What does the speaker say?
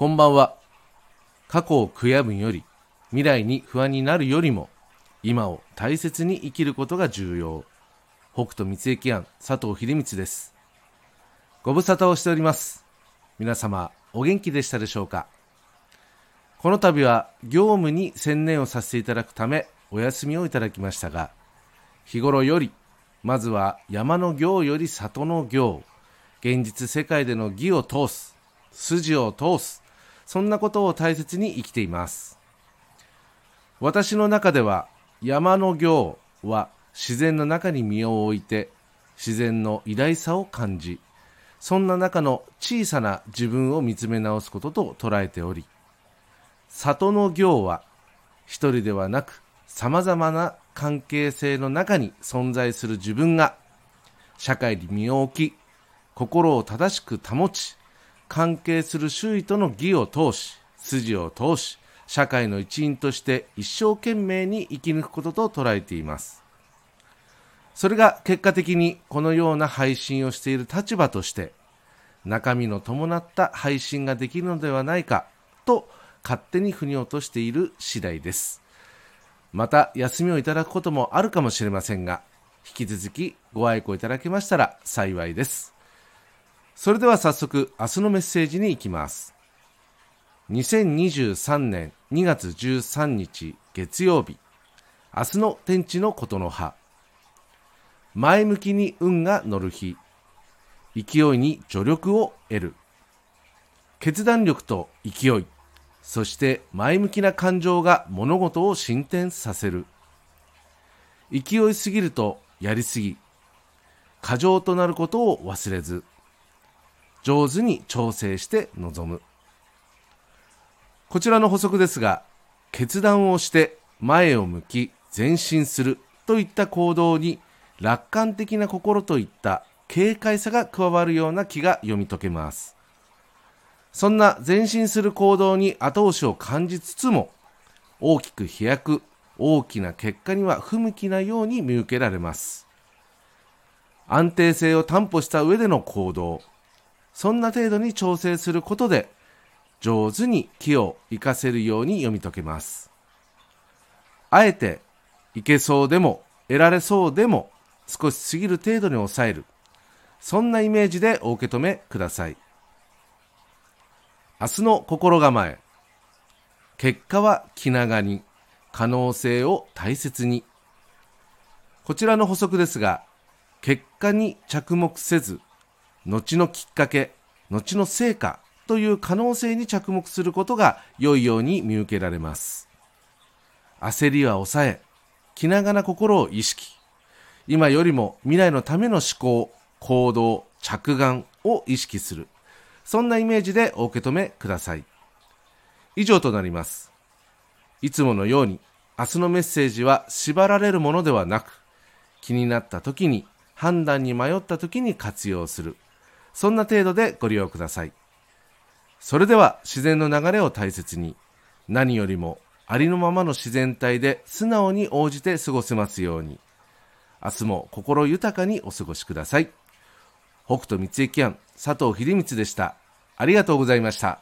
こんばんは。過去を悔やむより、未来に不安になるよりも、今を大切に生きることが重要。北斗三駅庵佐藤秀光です。ご無沙汰をしております。皆様、お元気でしたでしょうか？この度は業務に専念をさせていただくためお休みをいただきましたが、日頃より、まずは山の行より里の行、現実世界での義を通す、筋を通す、そんなことを大切に生きています。私の中では山の行は自然の中に身を置いて自然の偉大さを感じそんな中の小さな自分を見つめ直すことと捉えており里の行は一人ではなくさまざまな関係性の中に存在する自分が社会に身を置き心を正しく保ち関係する周囲との義を通し筋を通し社会の一員として一生懸命に生き抜くことと捉えています。それが結果的にこのような配信をしている立場として中身の伴った配信ができるのではないかと勝手に腑に落としている次第です。また休みをいただくこともあるかもしれませんが引き続きご愛顧いただけましたら幸いです。それでは早速明日のメッセージに行きます。2023年2月13日月曜日。明日の天地のことの葉。前向きに運が乗る日。勢いに助力を得る。決断力と勢い。そして前向きな感情が物事を進展させる。勢いすぎるとやりすぎ。過剰となることを忘れず。上手に調整して臨む。こちらの補足ですが決断をして前を向き前進するといった行動に楽観的な心といった軽快さが加わるような気が読み解けます。そんな前進する行動に後押しを感じつつも大きく飛躍大きな結果には不向きなように見受けられます。安定性を担保した上での行動そんな程度に調整することで上手に気を活かせるように読み解けます。あえていけそうでも得られそうでも少し過ぎる程度に抑える。そんなイメージでお受け止めください。明日の心構え。結果は気長に可能性を大切に。こちらの補足ですが結果に着目せず後のきっかけ後の成果という可能性に着目することが良いように見受けられます。焦りは抑え気長な心を意識。今よりも未来のための思考行動着眼を意識する。そんなイメージでお受け止めください。以上となります。いつものように明日のメッセージは縛られるものではなく気になった時に判断に迷った時に活用する。そんな程度でご利用ください。それでは自然の流れを大切に何よりもありのままの自然体で素直に応じて過ごせますように明日も心豊かにお過ごしください。北斗三駅庵佐藤秀光でした。ありがとうございました。